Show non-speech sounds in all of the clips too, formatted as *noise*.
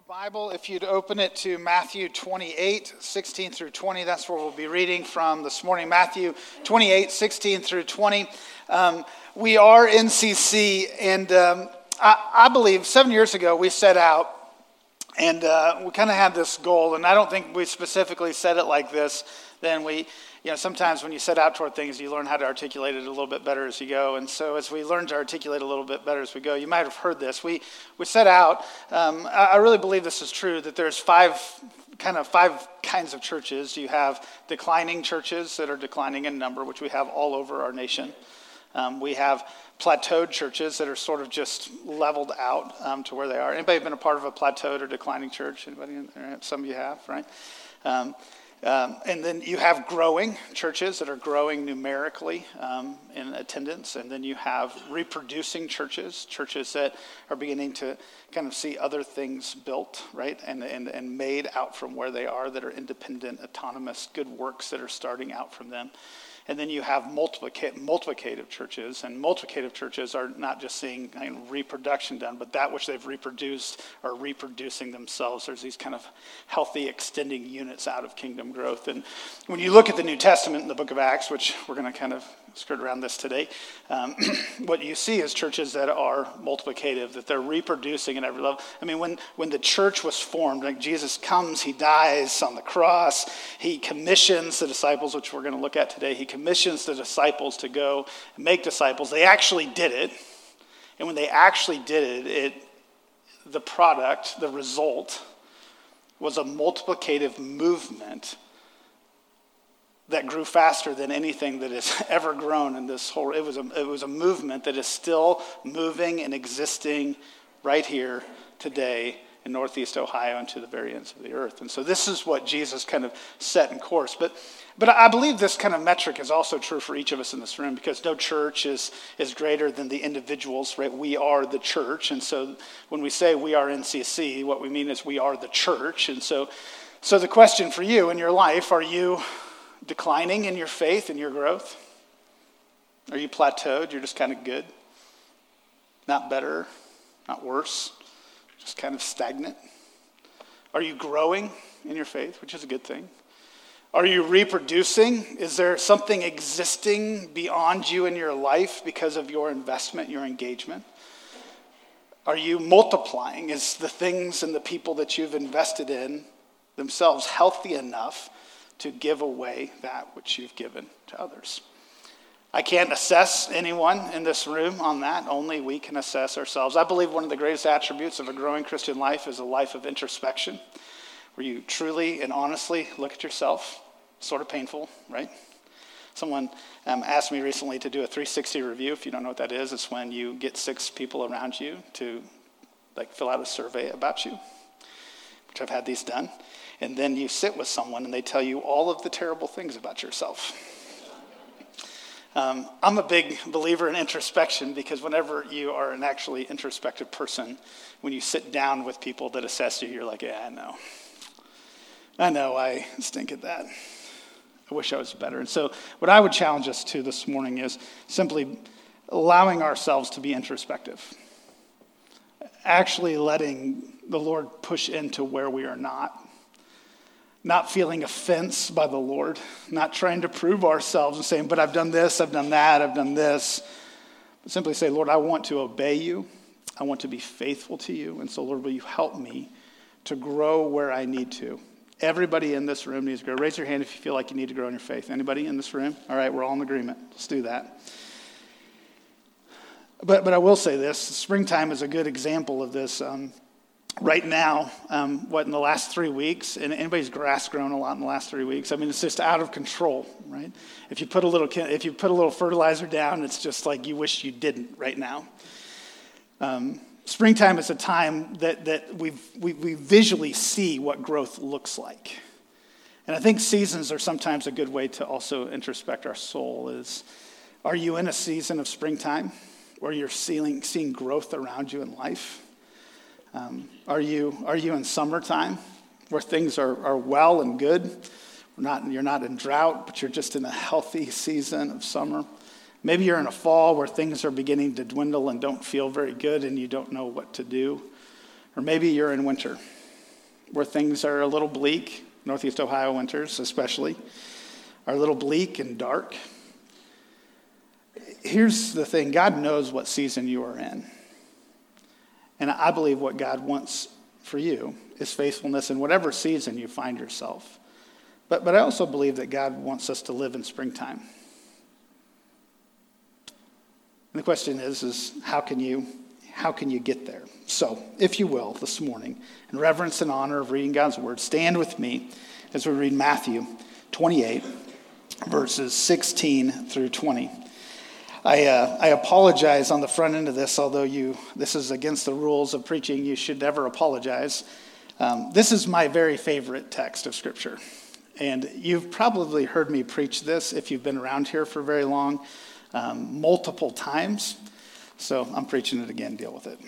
a Bible, if you'd open it to Matthew 28, 16 through 20, that's where we'll be reading from this morning. Matthew 28, 16 through 20. Um, we are NCC, and um, I, I, believe seven years ago we set out and uh, we kind of had this goal, and I don't think we specifically said it like this. Then we you know, sometimes when you set out toward things, you learn how to articulate it a little bit better as you go. And so, as we learn to articulate a little bit better as we go, you might have heard this. We, we set out, um, I, really believe this is true, that there's five kind of five kinds of churches. You have declining churches that are declining in number, which we have all over our nation. Um, we have plateaued churches that are sort of just leveled out um, to where they are. Anybody been a part of a plateaued or declining church? Anybody? Some of you have, right? Um, um, and then you have growing churches that are growing numerically um, in attendance. And then you have reproducing churches, churches that are beginning to kind of see other things built, right? And, and, and made out from where they are that are independent, autonomous, good works that are starting out from them. And then you have multiplica- multiplicative churches, and multiplicative churches are not just seeing kind of reproduction done, but that which they've reproduced are reproducing themselves. There's these kind of healthy extending units out of kingdom growth. And when you look at the New Testament in the book of Acts, which we're going to kind of skirt around this today, um, *clears throat* what you see is churches that are multiplicative, that they're reproducing at every level. I mean, when, when the church was formed, like Jesus comes, he dies on the cross, he commissions the disciples, which we're going to look at today. He commissions the disciples to go and make disciples. They actually did it. And when they actually did it, it the product, the result, was a multiplicative movement that grew faster than anything that has *laughs* ever grown in this whole it was a, it was a movement that is still moving and existing right here today in northeast ohio and to the very ends of the earth. And so this is what jesus kind of set in course. But but i believe this kind of metric is also true for each of us in this room because no church is is greater than the individuals right? We are the church. And so when we say we are ncc what we mean is we are the church. And so so the question for you in your life are you declining in your faith and your growth? Are you plateaued? You're just kind of good? Not better, not worse, just kind of stagnant? Are you growing in your faith, which is a good thing? Are you reproducing? Is there something existing beyond you in your life because of your investment, your engagement? Are you multiplying? Is the things and the people that you've invested in themselves healthy enough to give away that which you've given to others. I can't assess anyone in this room on that. Only we can assess ourselves. I believe one of the greatest attributes of a growing Christian life is a life of introspection, where you truly and honestly look at yourself. Sort of painful, right? Someone um, asked me recently to do a 360 review. If you don't know what that is, it's when you get six people around you to like fill out a survey about you, which I've had these done and then you sit with someone and they tell you all of the terrible things about yourself. Um, I'm a big believer in introspection because whenever you are an actually introspective person, when you sit down with people that assess you, you're like, yeah, I know. I know I stink at that. I wish I was better. And so, what I would challenge us to this morning is simply allowing ourselves to be introspective, actually letting the Lord push into where we are not not feeling offense by the Lord, not trying to prove ourselves and saying, but I've done this, I've done that, I've done this. But simply say, Lord, I want to obey you. I want to be faithful to you. And so, Lord, will you help me to grow where I need to? Everybody in this room needs to grow. Raise your hand if you feel like you need to grow in your faith. Anybody in this room? All right, we're all in agreement. Let's do that. But, but I will say this springtime is a good example of this. Um, right now, um, what in the last three weeks, and anybody's grass grown a lot in the last three weeks. I mean, it's just out of control, right? If you put a little, if you put a little fertilizer down, it's just like you wish you didn't right now. Um, springtime is a time that that we we visually see what growth looks like, and I think seasons are sometimes a good way to also introspect our soul. Is are you in a season of springtime where you're seeing seeing growth around you in life? Um, are, you, are you in summertime where things are, are well and good? Not, you're not in drought, but you're just in a healthy season of summer. Maybe you're in a fall where things are beginning to dwindle and don't feel very good and you don't know what to do. Or maybe you're in winter where things are a little bleak, Northeast Ohio winters especially, are a little bleak and dark. Here's the thing God knows what season you are in. And I believe what God wants for you is faithfulness in whatever season you find yourself. But, but I also believe that God wants us to live in springtime. And the question is, is how can you how can you get there? So, if you will, this morning, in reverence and honor of reading God's word, stand with me as we read Matthew 28, verses 16 through 20. I, uh, I apologize on the front end of this, although you, this is against the rules of preaching. You should never apologize. Um, this is my very favorite text of Scripture. And you've probably heard me preach this if you've been around here for very long, um, multiple times. So I'm preaching it again. Deal with it.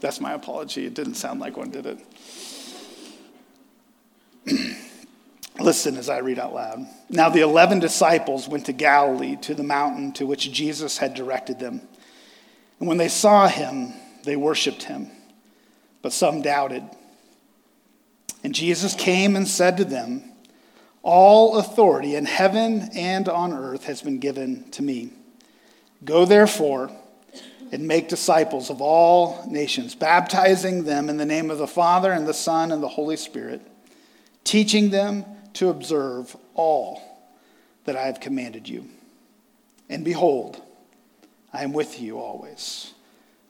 That's my apology. It didn't sound like one, did it? *clears throat* Listen as I read out loud. Now the eleven disciples went to Galilee to the mountain to which Jesus had directed them. And when they saw him, they worshiped him, but some doubted. And Jesus came and said to them, All authority in heaven and on earth has been given to me. Go therefore and make disciples of all nations, baptizing them in the name of the Father and the Son and the Holy Spirit, teaching them to observe all that I have commanded you. And behold, I am with you always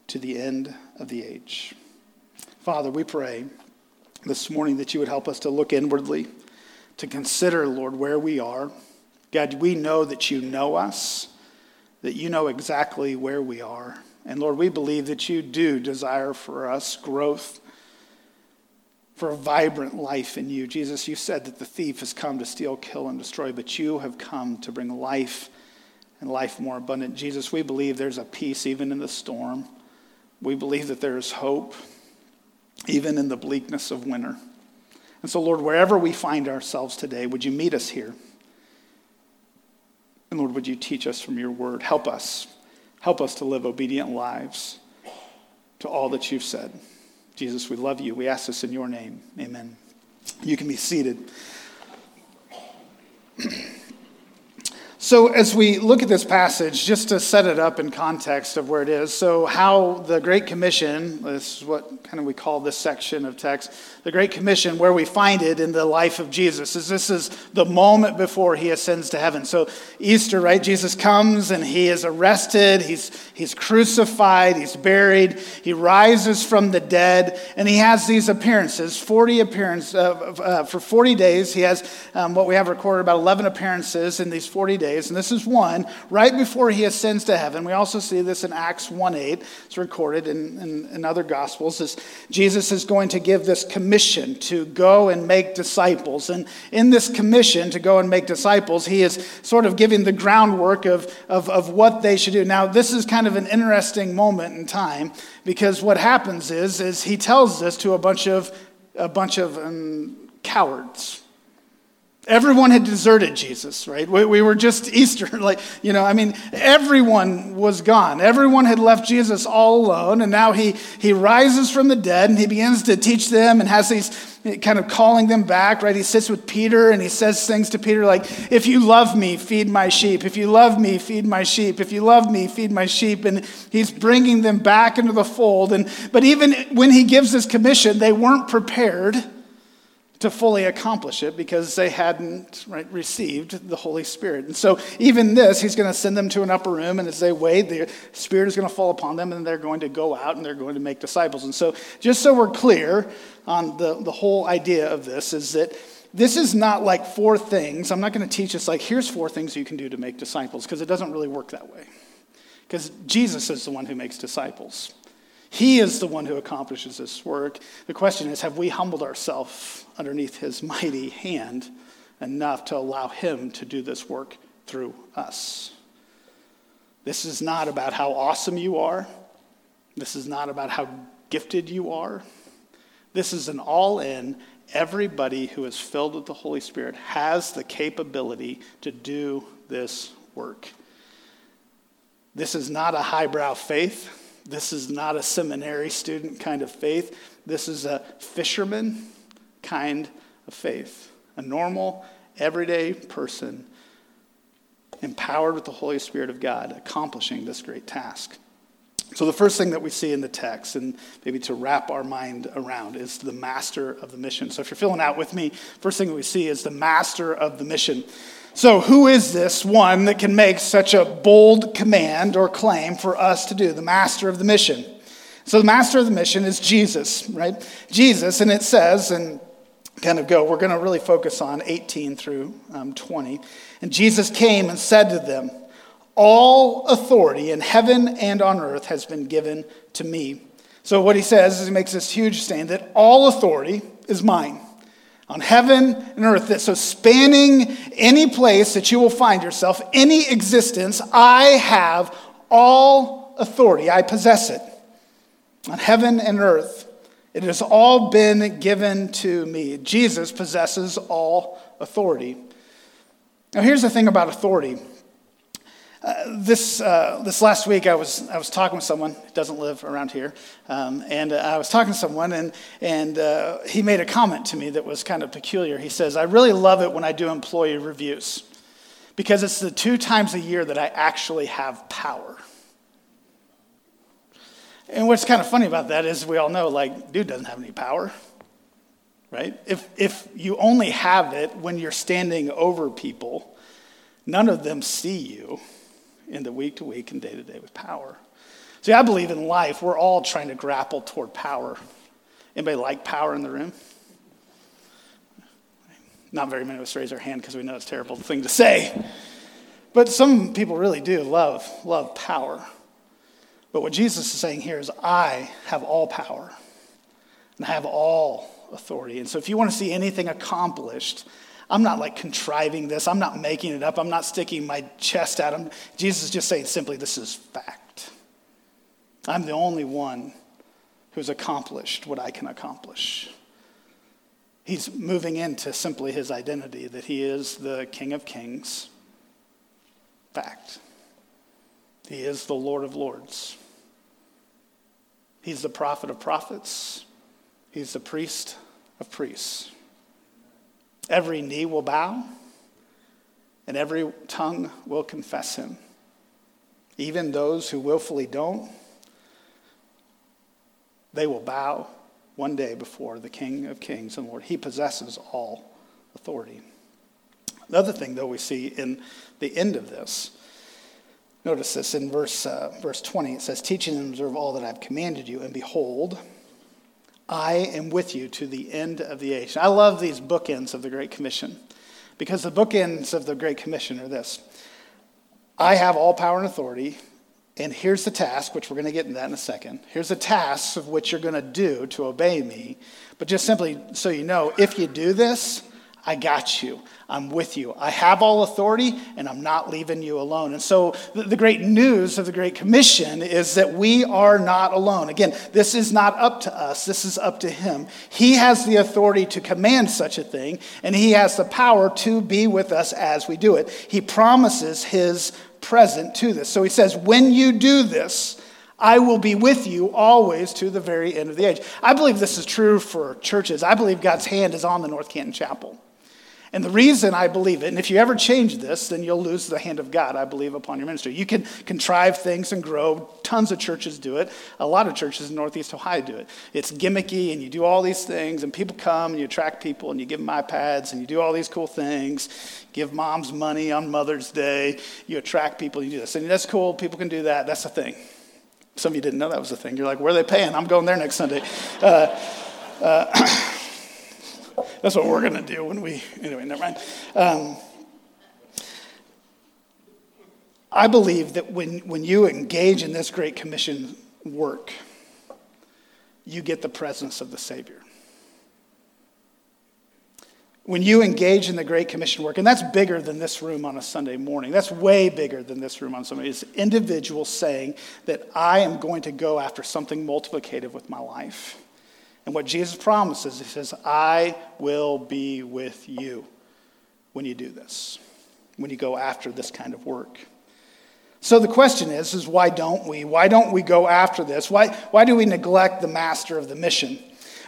to the end of the age. Father, we pray this morning that you would help us to look inwardly, to consider, Lord, where we are. God, we know that you know us, that you know exactly where we are. And Lord, we believe that you do desire for us growth for a vibrant life in you. Jesus, you said that the thief has come to steal, kill, and destroy, but you have come to bring life and life more abundant. Jesus, we believe there's a peace even in the storm. We believe that there is hope even in the bleakness of winter. And so, Lord, wherever we find ourselves today, would you meet us here? And Lord, would you teach us from your word? Help us. Help us to live obedient lives to all that you've said. Jesus, we love you. We ask this in your name. Amen. You can be seated. So, as we look at this passage, just to set it up in context of where it is, so how the Great Commission, this is what kind of we call this section of text, the Great Commission, where we find it in the life of Jesus, is this is the moment before he ascends to heaven. So, Easter, right? Jesus comes and he is arrested, he's, he's crucified, he's buried, he rises from the dead, and he has these appearances 40 appearances, uh, uh, for 40 days. He has um, what we have recorded about 11 appearances in these 40 days days, and this is one right before he ascends to heaven. We also see this in Acts 1 8. It's recorded in, in, in other Gospels. As Jesus is going to give this commission to go and make disciples. And in this commission to go and make disciples, he is sort of giving the groundwork of, of, of what they should do. Now, this is kind of an interesting moment in time because what happens is, is he tells this to a bunch of, a bunch of um, cowards Everyone had deserted Jesus, right? We, we, were just *laughs* Easter. Like, you know, I mean, everyone was gone. Everyone had left Jesus all alone. And now he, he rises from the dead and he begins to teach them and has these eh, kind of calling them back, right? He sits with Peter and he says things to Peter like, If you love me, feed my sheep. If you love me, feed my sheep. If you love me, feed my sheep. And he's bringing them back into the fold. And, but even when he gives this commission, they weren't prepared to fully accomplish it because they hadn't right, received the Holy Spirit. And so, even this, he's going to send them to an upper room, and as they wait, the Spirit is going to fall upon them, and they're going to go out and they're going to make disciples. And so, just so we're clear on the, the whole idea of this, is that this is not like four things. I'm not going to teach us like, here's four things you can do to make disciples, because it doesn't really work that way. Because Jesus is the one who makes disciples. He is the one who accomplishes this work. The question is have we humbled ourselves underneath his mighty hand enough to allow him to do this work through us? This is not about how awesome you are. This is not about how gifted you are. This is an all in. Everybody who is filled with the Holy Spirit has the capability to do this work. This is not a highbrow faith. This is not a seminary student kind of faith. This is a fisherman kind of faith. A normal, everyday person empowered with the Holy Spirit of God accomplishing this great task. So, the first thing that we see in the text, and maybe to wrap our mind around, is the master of the mission. So, if you're filling out with me, first thing that we see is the master of the mission. So, who is this one that can make such a bold command or claim for us to do? The master of the mission. So, the master of the mission is Jesus, right? Jesus, and it says, and kind of go, we're going to really focus on 18 through um, 20. And Jesus came and said to them, All authority in heaven and on earth has been given to me. So, what he says is he makes this huge statement that all authority is mine on heaven and earth. So, spanning any place that you will find yourself, any existence, I have all authority. I possess it on heaven and earth. It has all been given to me. Jesus possesses all authority. Now, here's the thing about authority. Uh, this, uh, this last week, I was, I was talking with someone who doesn't live around here. Um, and uh, I was talking to someone, and, and uh, he made a comment to me that was kind of peculiar. He says, I really love it when I do employee reviews because it's the two times a year that I actually have power. And what's kind of funny about that is we all know, like, dude doesn't have any power, right? If, if you only have it when you're standing over people, none of them see you in the week to week and day to day with power. See, I believe in life, we're all trying to grapple toward power. Anybody like power in the room? Not very many of us raise our hand because we know it's a terrible thing to say. But some people really do love, love power. But what Jesus is saying here is, I have all power and I have all authority. And so if you want to see anything accomplished, I'm not like contriving this, I'm not making it up, I'm not sticking my chest at him. Jesus is just saying simply, this is fact. I'm the only one who's accomplished what I can accomplish. He's moving into simply his identity that he is the King of Kings. Fact. He is the Lord of Lords. He's the prophet of prophets, he's the priest of priests. Every knee will bow, and every tongue will confess him. Even those who willfully don't, they will bow one day before the King of Kings and Lord. He possesses all authority. The other thing, though, we see in the end of this Notice this in verse, uh, verse 20. It says, Teaching and observe all that I've commanded you, and behold, I am with you to the end of the age. I love these bookends of the Great Commission because the bookends of the Great Commission are this I have all power and authority, and here's the task, which we're going to get into that in a second. Here's the tasks of which you're going to do to obey me. But just simply so you know, if you do this, I got you. I'm with you. I have all authority, and I'm not leaving you alone. And so, the, great news of the Great Commission is that we are not alone. Again, this is not up to us, this is up to Him. He has the authority to command such a thing, and He has the power to be with us as we do it. He promises His present to this. So, He says, When you do this, I will be with you always to the very end of the age. I believe this is true for churches. I believe God's hand is on the North Canton Chapel. And the reason I believe it, and if you ever change this, then you'll lose the hand of God, I believe, upon your ministry. You can contrive things and grow. Tons of churches do it. A lot of churches in Northeast Ohio do it. It's gimmicky, and you do all these things, and people come, and you attract people, and you give them iPads, and you do all these cool things. Give moms money on Mother's Day. You attract people, you do this. And that's cool. People can do that. That's the thing. Some of you didn't know that was a thing. You're like, where are they paying? I'm going there next Sunday. Uh, uh, *clears throat* That's what we're going to do when we, anyway, never mind. Um, I believe that when, when you engage in this Great Commission work, you get the presence of the Savior. When you engage in the Great Commission work, and that's bigger than this room on a Sunday morning, that's way bigger than this room on Sunday. It's individuals saying that I am going to go after something multiplicative with my life. And what Jesus promises, he says, I will be with you when you do this, when you go after this kind of work. So the question is, is why don't we? Why don't we go after this? Why, why do we neglect the master of the mission?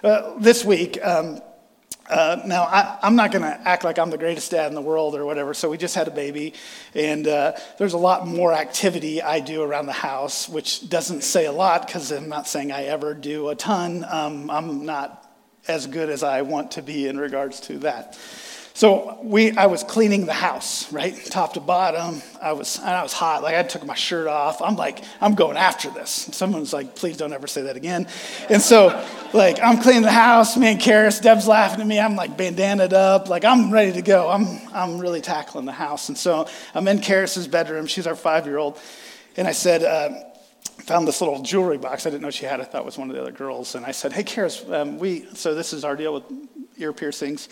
Uh, this week, um, uh, now, I, am not going to act like I'm the greatest dad in the world or whatever. So, we just had a baby, and uh, there's a lot more activity I do around the house, which doesn't say a lot because I'm not saying I ever do a ton. Um, I'm not as good as I want to be in regards to that. So we, I was cleaning the house, right, top to bottom. I was, and I was hot. Like I took my shirt off. I'm like, I'm going after this. Someone's like, please don't ever say that again. And so, like, I'm cleaning the house. Me and Karis, Deb's laughing at me. I'm like bandanaed up. Like I'm ready to go. I'm, I'm really tackling the house. And so I'm in Karis's bedroom. She's our five-year-old, and I said. Uh, found this little jewelry box. I didn't know she had. I thought it was one of the other girls. And I said, "Hey, Karis, um, we so this is our deal with ear piercings.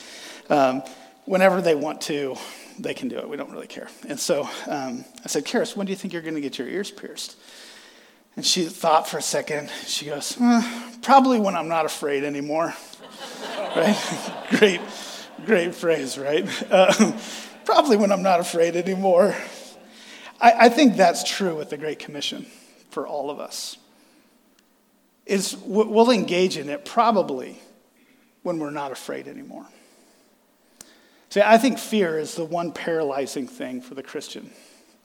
Um, whenever they want to, they can do it. We don't really care. And so um, I said, Karis, when do you think you're going to get your ears pierced? And she thought for a second. She goes, eh, probably when I'm not afraid anymore. *laughs* right? *laughs* great, great phrase, right? Uh, *laughs* probably when I'm not afraid anymore. I, I think that's true with the Great Commission for all of us. Is we'll engage in it probably when we're not afraid anymore. See, I think fear is the one paralyzing thing for the Christian.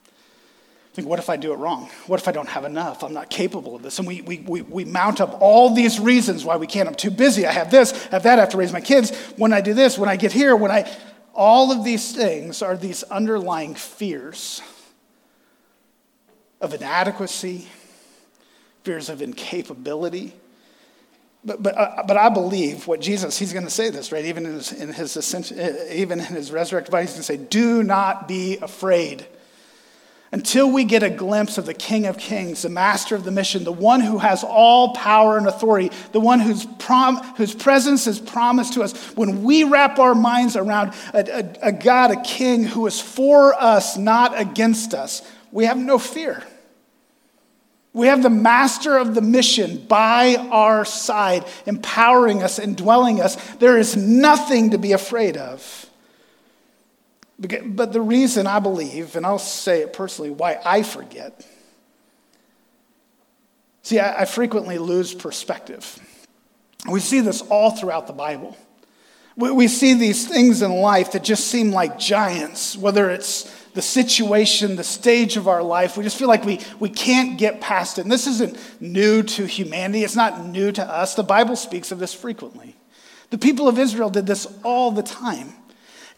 I Think, what if I do it wrong? What if I don't have enough? I'm not capable of this. And we, we, we, we mount up all these reasons why we can't. I'm too busy. I have this, I have that. I have to raise my kids. When I do this, when I get here, when I. All of these things are these underlying fears of inadequacy, fears of incapability, but, but, uh, but I believe what Jesus, he's going to say this, right? Even in his, in his ascension, uh, even in his resurrected body, he's going to say, do not be afraid. Until we get a glimpse of the King of Kings, the master of the mission, the one who has all power and authority, the one whose, prom, whose presence is promised to us, when we wrap our minds around a, a, a God, a king who is for us, not against us, we have no fear. We have the master of the mission by our side, empowering us, indwelling us. There is nothing to be afraid of. But the reason I believe, and I'll say it personally, why I forget. See, I, frequently lose perspective. We see this all throughout the Bible. We see these things in life that just seem like giants, whether it's the situation, the stage of our life. We just feel like we, we can't get past it. And this isn't new to humanity, it's not new to us. The Bible speaks of this frequently. The people of Israel did this all the time.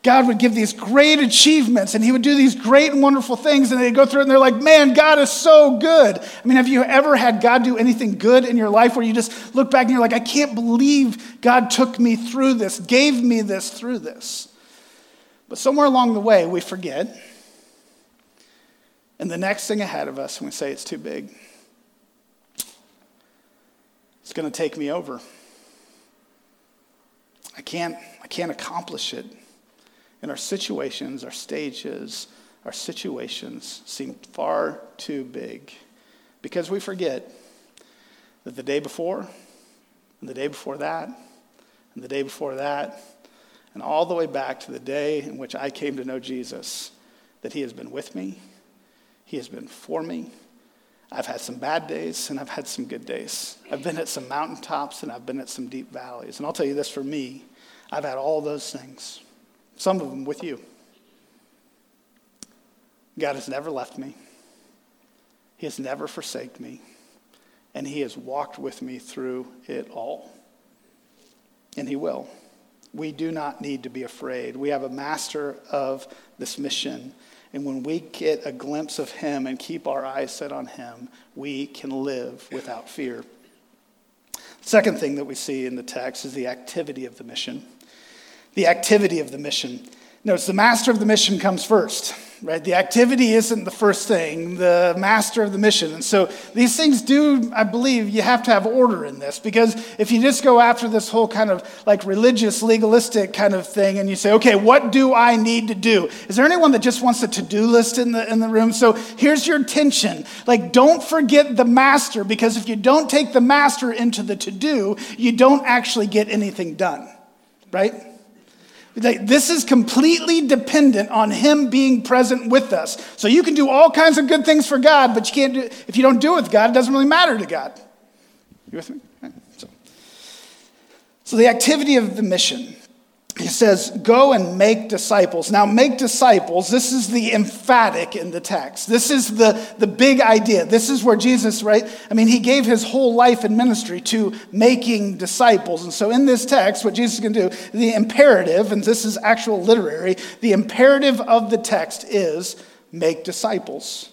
God would give these great achievements and he would do these great and wonderful things, and they'd go through it and they're like, man, God is so good. I mean, have you ever had God do anything good in your life where you just look back and you're like, I can't believe God took me through this, gave me this through this? But somewhere along the way, we forget and the next thing ahead of us, and we say it's too big, it's going to take me over. I can't, I can't accomplish it. And our situations, our stages, our situations seem far too big because we forget that the day before, and the day before that, and the day before that, and all the way back to the day in which I came to know Jesus, that He has been with me he has been for me. I've had some bad days and I've had some good days. I've been at some mountaintops and I've been at some deep valleys. And I'll tell you this for me, I've had all those things, some of them with you. God has never left me, He has never forsaken me, and He has walked with me through it all. And He will. We do not need to be afraid. We have a master of this mission and when we get a glimpse of Him and keep our eyes set on Him, we can live without fear. Second thing that we see in the text is the activity of the mission. The activity of the mission. Notice the master of the mission comes first right? The activity isn't the first thing, the master of the mission. And so these things do, I believe, you have to have order in this because if you just go after this whole kind of like religious, legalistic kind of thing and you say, okay, what do I need to do? Is there anyone that just wants a to do list in the, in the room? So here's your tension. Like, don't forget the master because if you don't take the master into the to do, you don't actually get anything done, right? This is completely dependent on Him being present with us. So you can do all kinds of good things for God, but you can't do, if you don't do it with God, it doesn't really matter to God. You with me? So, so the activity of the mission he says, Go and make disciples. Now, make disciples, this is the emphatic in the text. This is the, the big idea. This is where Jesus, right? I mean, he gave his whole life and ministry to making disciples. And so, in this text, what Jesus is going to do, the imperative, and this is actual literary, the imperative of the text is make disciples.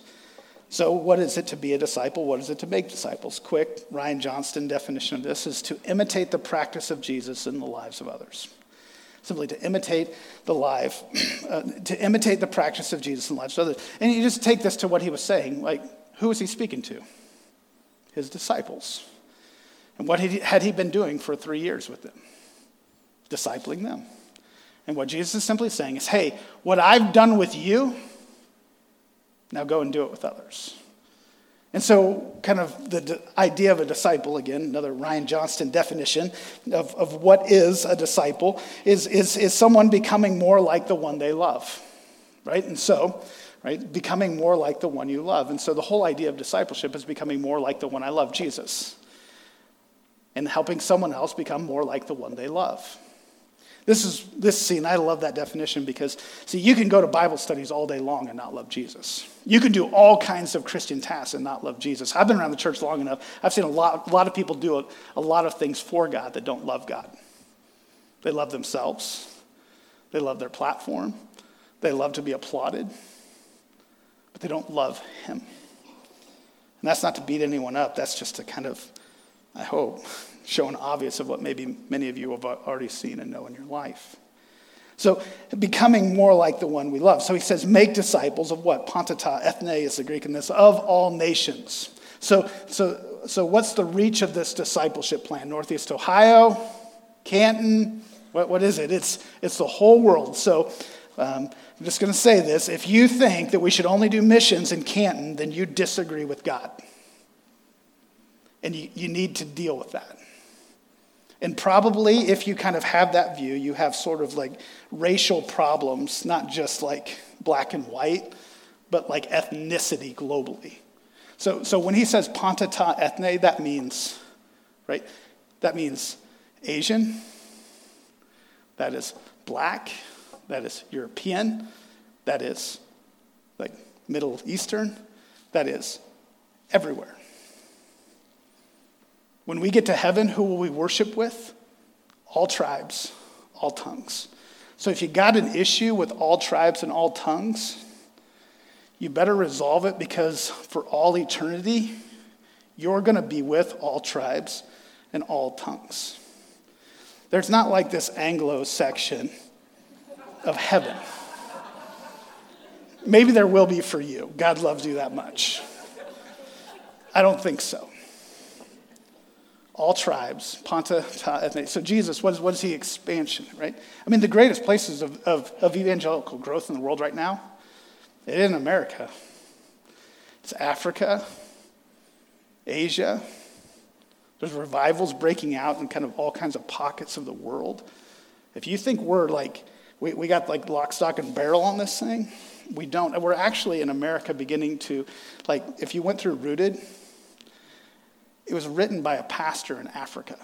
So, what is it to be a disciple? What is it to make disciples? Quick, Ryan Johnston definition of this is to imitate the practice of Jesus in the lives of others simply to imitate the life, *clears throat* uh, to imitate the practice of Jesus in the lives of others. And you just take this to what he was saying. Like, who was he speaking to? His disciples. And what had he been doing for three years with them? Discipling them. And what Jesus is simply saying is, hey, what I've done with you, now go and do it with others. And so, kind of the idea of a disciple, again, another Ryan Johnston definition of, of what is a disciple, is, is, is someone becoming more like the one they love, right? And so, right, becoming more like the one you love. And so, the whole idea of discipleship is becoming more like the one I love, Jesus, and helping someone else become more like the one they love. This is this scene, I love that definition because, see, you can go to Bible studies all day long and not love Jesus. You can do all kinds of Christian tasks and not love Jesus. I've been around the church long enough. I've seen a lot, a lot of people do a, a lot of things for God that don't love God. They love themselves, they love their platform, they love to be applauded, but they don't love Him. And that's not to beat anyone up, that's just to kind of, I hope, shown obvious of what maybe many of you have already seen and know in your life. So, becoming more like the one we love. So he says, make disciples of what? Pantata, ethne is the Greek in this, of all nations. So, so, so what's the reach of this discipleship plan? Northeast Ohio, Canton, what, what is it? It's, it's the whole world. So um, I'm just going to say this. If you think that we should only do missions in Canton, then you disagree with God. And you, you need to deal with that. And probably, if you kind of have that view, you have sort of like racial problems, not just like black and white, but like ethnicity globally. So, so when he says pantata ethne, that means, right? That means Asian, that is black, that is European, that is like Middle Eastern, that is everywhere. When we get to heaven, who will we worship with? All tribes, all tongues. So if you got an issue with all tribes and all tongues, you better resolve it because for all eternity, you're going to be with all tribes and all tongues. There's not like this Anglo section of heaven. Maybe there will be for you. God loves you that much. I don't think so all tribes, Ponta, Ta. So Jesus, what is, what is he expansion, right? I mean, the greatest places of, of, of evangelical growth in the world right now, it isn't America. It's Africa, Asia. There's revivals breaking out in kind of all kinds of pockets of the world. If you think we're like, we, we got like lock, stock, and barrel on this thing, we don't. We're actually in America beginning to, like, if you went through Rooted, it was written by a pastor in Africa.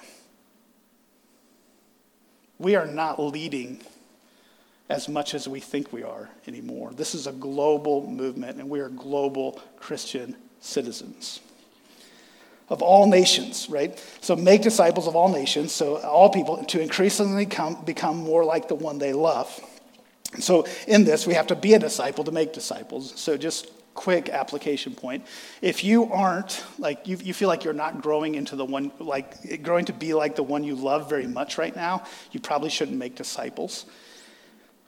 We are not leading as much as we think we are anymore. This is a global movement, and we are global Christian citizens of all nations, right? So make disciples of all nations, so all people, to increasingly come, become more like the one they love. So in this, we have to be a disciple to make disciples. So just quick application point. If you aren't, like, you, you feel like you're not growing into the one, like, growing to be like the one you love very much right now, you probably shouldn't make disciples.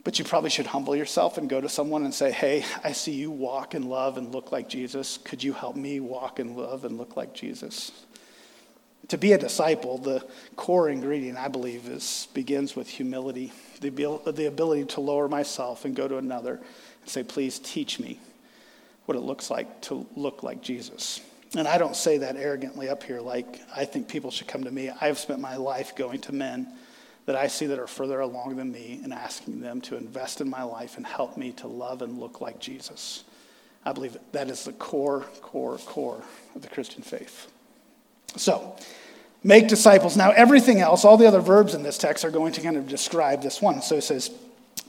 But you probably should humble yourself and go to someone and say, Hey, I see you walk and love and look like Jesus. Could you help me walk and love and look like Jesus? To be a disciple, the core ingredient, I believe, is begins with humility, the, the ability to lower myself and go to another and say, Please teach me what it looks like to look like Jesus. And I don't say that arrogantly up here like I think people should come to me. I've spent my life going to men that I see that are further along than me and asking them to invest in my life and help me to love and look like Jesus. I believe that is the core, core, core of the Christian faith. So, make disciples. Now, everything else, all the other verbs in this text are going to kind of describe this one. So it says,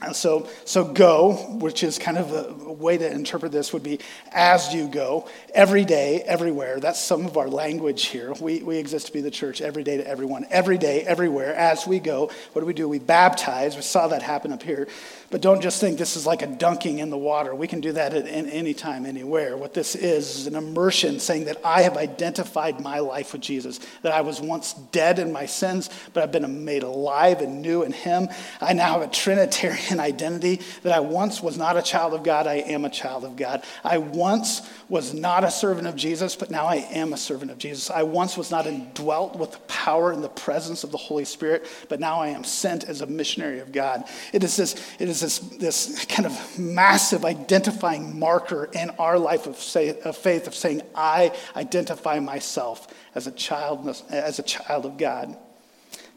and so, so go, which is kind of a, a, way to interpret this, would be as you go, every day, everywhere. That's some of our language here. We, we exist to be the church every day to everyone, every day, everywhere, as we go. What do we do? We baptize. We saw that happen up here. But don't just think this is like a dunking in the water. We can do that at any time, anywhere. What this is is an immersion saying that I have identified my life with Jesus, that I was once dead in my sins, but I've been made alive and new in Him. I now have a Trinitarian identity, that I once was not a child of God, I am a child of God. I once was not a servant of Jesus, but now I am a servant of Jesus. I once was not indwelt with the power and the presence of the Holy Spirit, but now I am sent as a missionary of God. It is this, it is this, this kind of massive identifying marker in our life of, say, of faith of saying, I identify myself as a child, as a child of God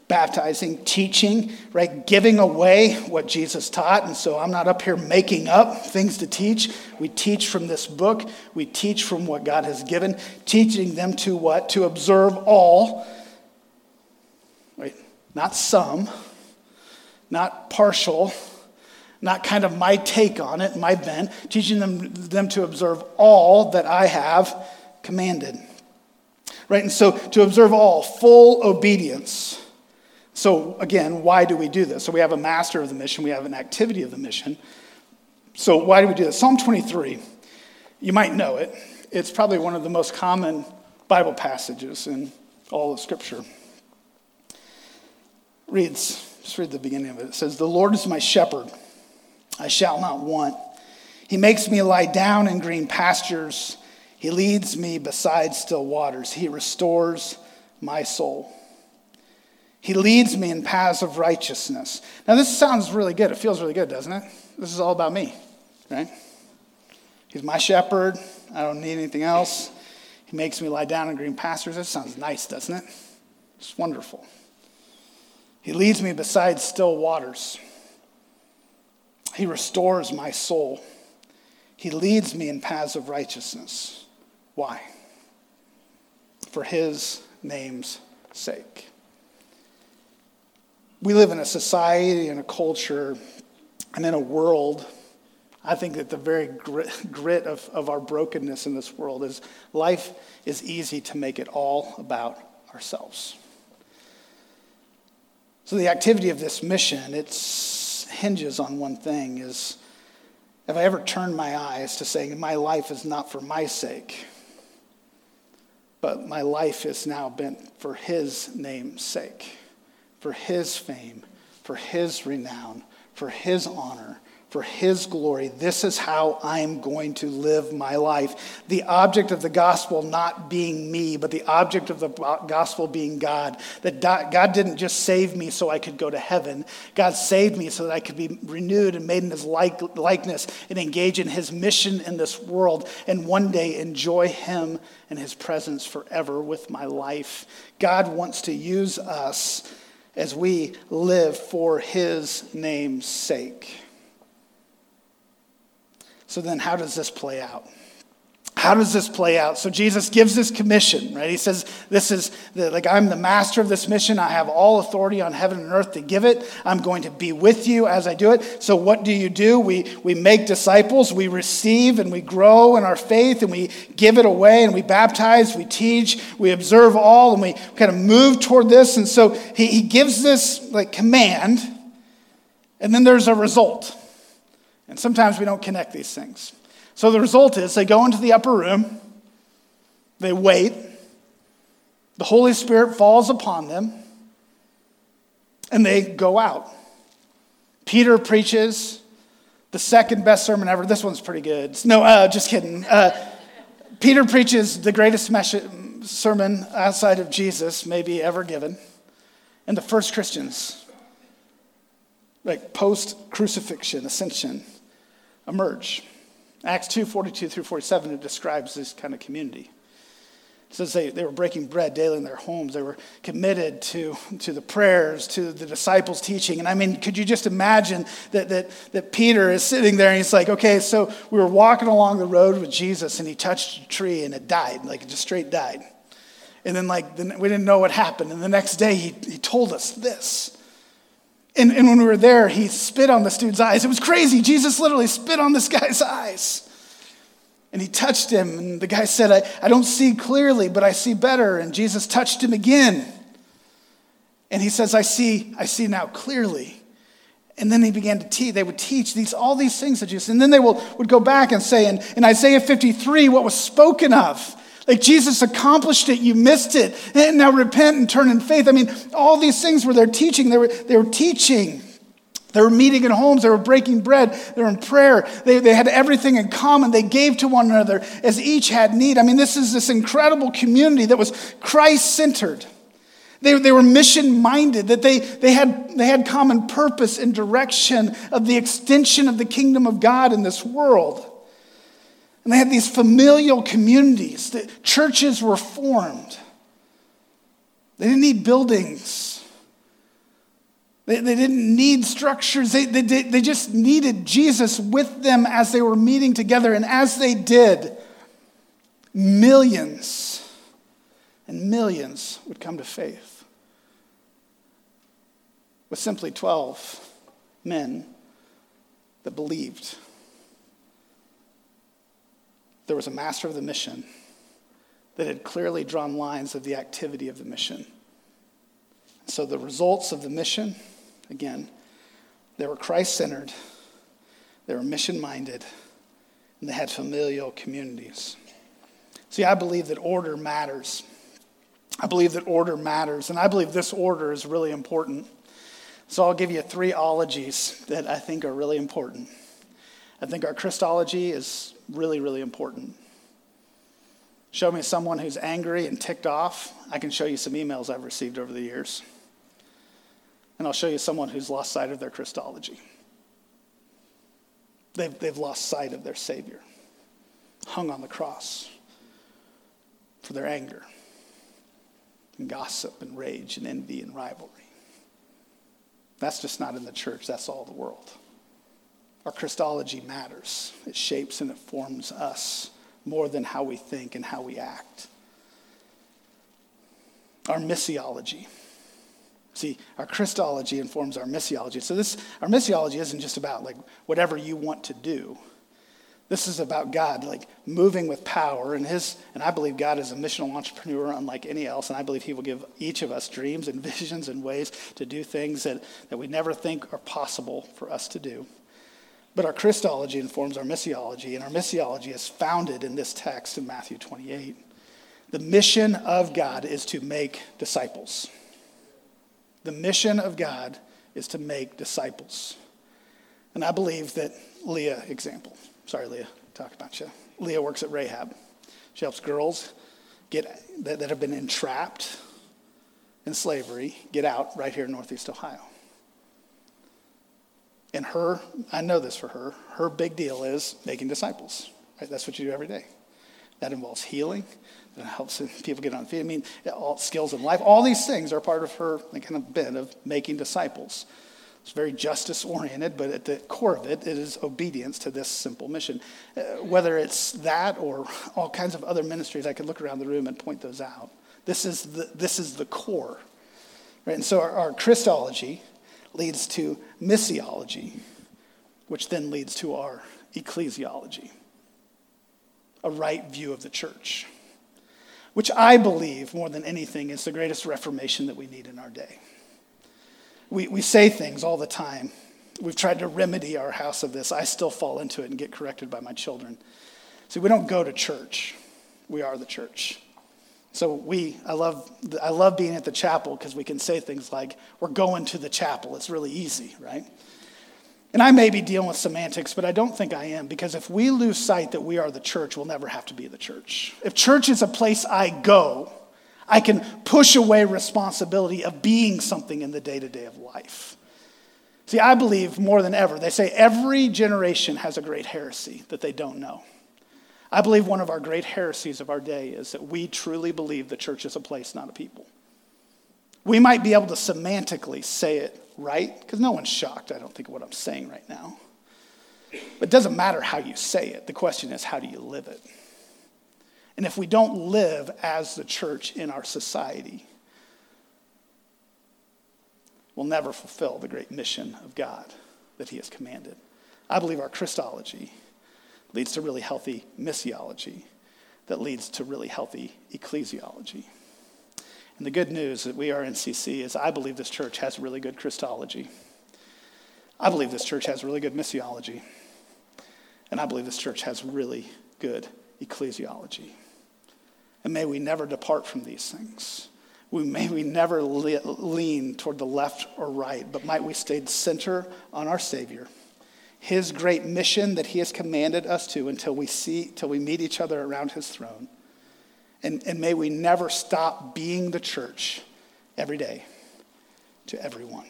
baptizing, teaching, right? Giving away what Jesus taught. And so I'm not up here making up things to teach. We teach from this book, we teach from what God has given, teaching them to what? To observe all, right? Not some, not partial. Not kind of my take on it, my bent, teaching them, them to observe all that I have commanded. Right? And so to observe all, full obedience so, again, why do we do this? So, we have a master of the mission, we have an activity of the mission. So, why do we do this? Psalm 23, you might know it. It's probably one of the most common Bible passages in all of Scripture. Reads, just read the beginning of it. It says, The Lord is my shepherd, I shall not want. He makes me lie down in green pastures. He leads me beside still waters. He restores my soul. He leads me in paths of righteousness. Now, this sounds really good. It feels really good, doesn't it? This is all about me, right? He's my shepherd. I don't need anything else. He makes me lie down in green pastures. That sounds nice, doesn't it? It's wonderful. He leads me beside still waters. He restores my soul. He leads me in paths of righteousness. Why? For his name's sake we live in a society and a culture and in a world. I think that the very grit, of, of our brokenness in this world is life is easy to make it all about ourselves. So the activity of this mission, it hinges on one thing is have I ever turned my eyes to saying my life is not for my sake, but my life is now bent for his name's sake for his fame, for his renown, for his honor, for his glory. This is how I'm going to live my life. The object of the gospel not being me, but the object of the gospel being God. That God didn't just save me so I could go to heaven. God saved me so that I could be renewed and made in his likeness and engage in his mission in this world and one day enjoy him and his presence forever with my life. God wants to use us as we live for his name's sake. So, then how does this play out? How does this play out? So Jesus gives this commission, right? He says, This is the, like, I'm the master of this mission. I have all authority on heaven and earth to give it. I'm going to be with you as I do it. So, what do you do? We, we make disciples, we receive and we grow in our faith, and we give it away, and we baptize, we teach, we observe all, and we kind of move toward this. And so, he, he gives this like command, and then there's a result. And sometimes we don't connect these things. So the result is they go into the upper room, they wait, the Holy Spirit falls upon them, and they go out. Peter preaches the second best sermon ever. This one's pretty good. No, uh, just kidding. Uh, Peter preaches the greatest sermon outside of Jesus, maybe ever given. And the first Christians, like post crucifixion, ascension, emerge. Acts 2 42 through 47, it describes this kind of community. It says they, they were breaking bread daily in their homes. They were committed to, to the prayers, to the disciples' teaching. And I mean, could you just imagine that, that, that Peter is sitting there and he's like, okay, so we were walking along the road with Jesus and he touched a tree and it died, like it just straight died. And then, like, we didn't know what happened. And the next day he, he told us this. And, and when we were there, he spit on this dude's eyes. It was crazy. Jesus literally spit on this *laughs* guy's eyes. And he touched him, and the guy said, I, I don't see clearly, but I see better. And Jesus touched him again. And he says, I see, I see now clearly. And then he began to teach. They would teach these, all these things that Jesus, and then they will, would go back and say in, in Isaiah 53 what was spoken of. Like Jesus accomplished it, you missed it. And now repent and turn in faith. I mean, all these things were they're teaching. They were, they were teaching. They were meeting in homes. They were breaking bread. They were in prayer. They, they had everything in common. They gave to one another as each had need. I mean, this is this incredible community that was Christ centered. They, they were mission minded, that they, they, had, they had common purpose and direction of the extension of the kingdom of God in this world. And they had these familial communities. The churches were formed. They didn't need buildings. They, they didn't need structures, they, they, they just needed Jesus with them as they were meeting together. And as they did, millions and millions would come to faith. With simply 12 men that believed. There was a master of the mission that had clearly drawn lines of the activity of the mission. So the results of the mission Again, they were Christ centered, they were mission minded, and they had familial communities. See, I believe that order matters. I believe that order matters, and I believe this order is really important. So I'll give you three ologies that I think are really important. I think our Christology is really, really important. Show me someone who's angry and ticked off. I can show you some emails I've received over the years and I'll show you someone who's lost sight of their Christology. They've, they've lost sight of their Savior, hung on the cross for their anger and gossip and rage and envy and rivalry. That's just not in the church, that's all the world. Our Christology matters, it shapes and it forms us more than how we think and how we act. Our missiology See, our Christology informs our missiology. So this our missiology isn't just about like whatever you want to do. This is about God like moving with power and his and I believe God is a missional entrepreneur unlike any else and I believe he will give each of us dreams and *laughs* visions and ways to do things that, that we never think are possible for us to do. But our Christology informs our missiology and our missiology is founded in this text in Matthew 28. The mission of God is to make disciples. The mission of God is to make disciples. And I believe that Leah, example, sorry, Leah, talk about you. Leah works at Rahab. She helps girls get, that, that have been entrapped in slavery get out right here in Northeast Ohio. And her, I know this for her, her big deal is making disciples. Right? That's what you do every day. That involves healing, that helps *laughs* people get on feet. I mean, all skills in life, all these things are part of her kind of bent of making disciples. It's very justice oriented, but at the core of it, it is obedience to this simple mission. Uh, whether it's that or all kinds of other ministries, I could look around the room and point those out. This is the, this is the core. Right? And so our, our Christology leads to missiology, which then leads to our ecclesiology, a right view of the church which I believe more than anything is the greatest reformation that we need in our day. We, we say things all the time. We've tried to remedy our house of this. I still fall into it and get corrected by my children. See, we don't go to church, we are the church. So we, I love, I love being at the chapel because we can say things like, we're going to the chapel. It's really easy, right? And I may be dealing with semantics, but I don't think I am, because if we lose sight that we are the church, we'll never have to be the church. If church is a place I go, I can push away responsibility of being something in the day to day of life. See, I believe more than ever, they say every generation has a great heresy that they don't know. I believe one of our great heresies of our day is that we truly believe the church is a place, not a people. We might be able to semantically say it right, because no one's shocked, I don't think, of what I'm saying right now. But it doesn't matter how you say it. The question is, how do you live it? And if we don't live as the church in our society, we'll never fulfill the great mission of God that He has commanded. I believe our Christology leads to really healthy missiology that leads to really healthy ecclesiology. And the good news that we are NCC is I believe this church has really good Christology. I believe this church has really good missiology. And I believe this church has really good ecclesiology. And may we never depart from these things. We, may we never lean toward the left or right, but might we stay center on our Savior, His great mission that He has commanded us to until we see, till we meet each other around His throne. And, and may we never stop being the church every day to everyone.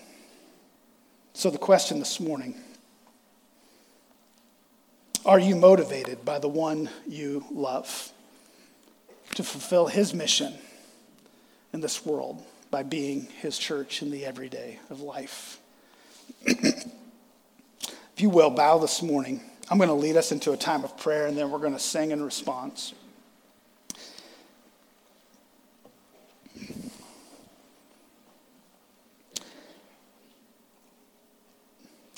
So, the question this morning are you motivated by the one you love to fulfill his mission in this world by being his church in the everyday of life? *clears throat* if you will, bow this morning. I'm going to lead us into a time of prayer and then we're going to sing in response.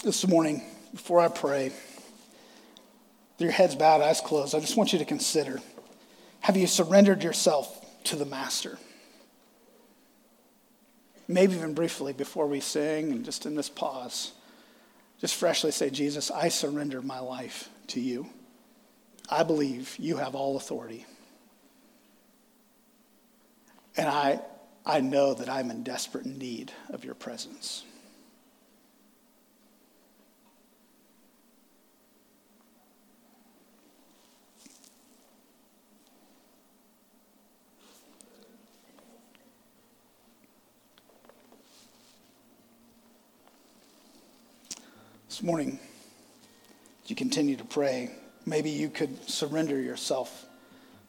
This morning, before I pray, with your heads bowed, eyes closed, I just want you to consider have you surrendered yourself to the Master? Maybe even briefly before we sing and just in this pause, just freshly say, Jesus, I surrender my life to you. I believe you have all authority. And I, I know that I'm in desperate need of your presence. This morning, as you continue to pray, maybe you could surrender yourself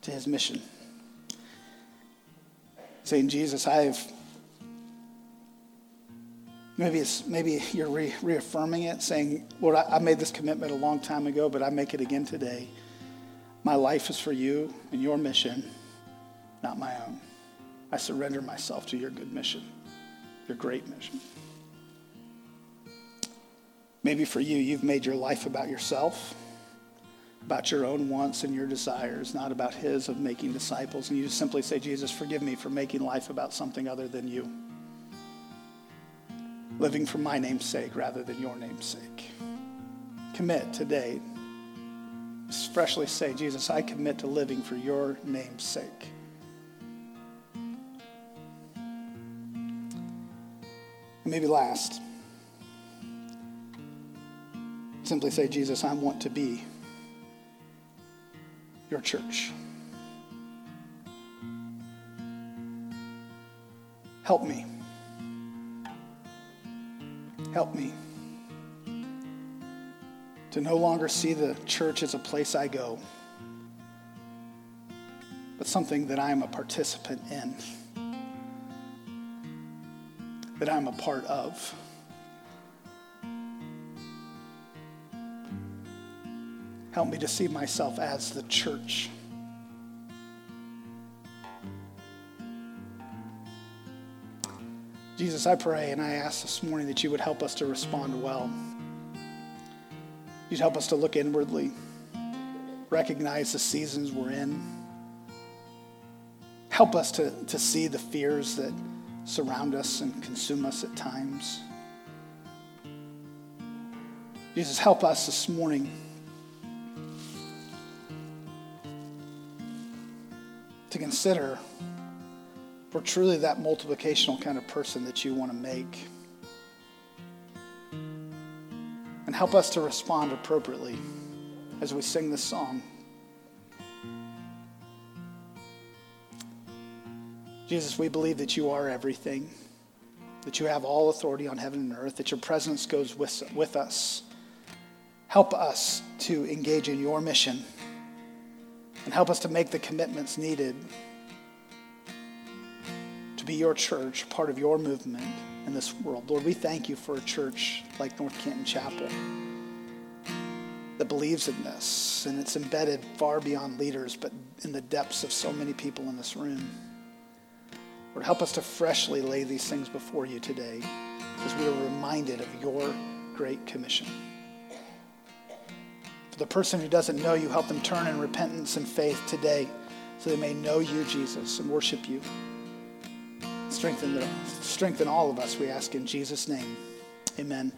to his mission. Saying, Jesus, I've. Maybe, it's, maybe you're re- reaffirming it, saying, Lord, I, I made this commitment a long time ago, but I make it again today. My life is for you and your mission, not my own. I surrender myself to your good mission, your great mission. Maybe for you, you've made your life about yourself, about your own wants and your desires, not about His of making disciples. And you just simply say, Jesus, forgive me for making life about something other than you. Living for my name's sake rather than your name's sake. Commit today. Freshly say, Jesus, I commit to living for your name's sake. maybe last. Simply say, Jesus, I want to be your church. Help me. Help me to no longer see the church as a place I go, but something that I am a participant in, that I'm a part of. Help me to see myself as the church. Jesus, I pray and I ask this morning that you would help us to respond well. You'd help us to look inwardly, recognize the seasons we're in. Help us to, to see the fears that surround us and consume us at times. Jesus, help us this morning to consider for truly that multiplicational kind of person that you want to make. And help us to respond appropriately as we sing this song. Jesus, we believe that you are everything, that you have all authority on heaven and earth, that your presence goes with, with us. Help us to engage in your mission and help us to make the commitments needed to be your church, part of your movement in this world. Lord, we thank you for a church like North Canton Chapel that believes in this, and it's embedded far beyond leaders, but in the depths of so many people in this room. Lord, help us to freshly lay these things before you today as we are reminded of your great commission. The person who doesn't know you, help them turn in repentance and faith today so they may know you, Jesus, and worship you. Strengthen, them, strengthen all of us, we ask in Jesus' name. Amen.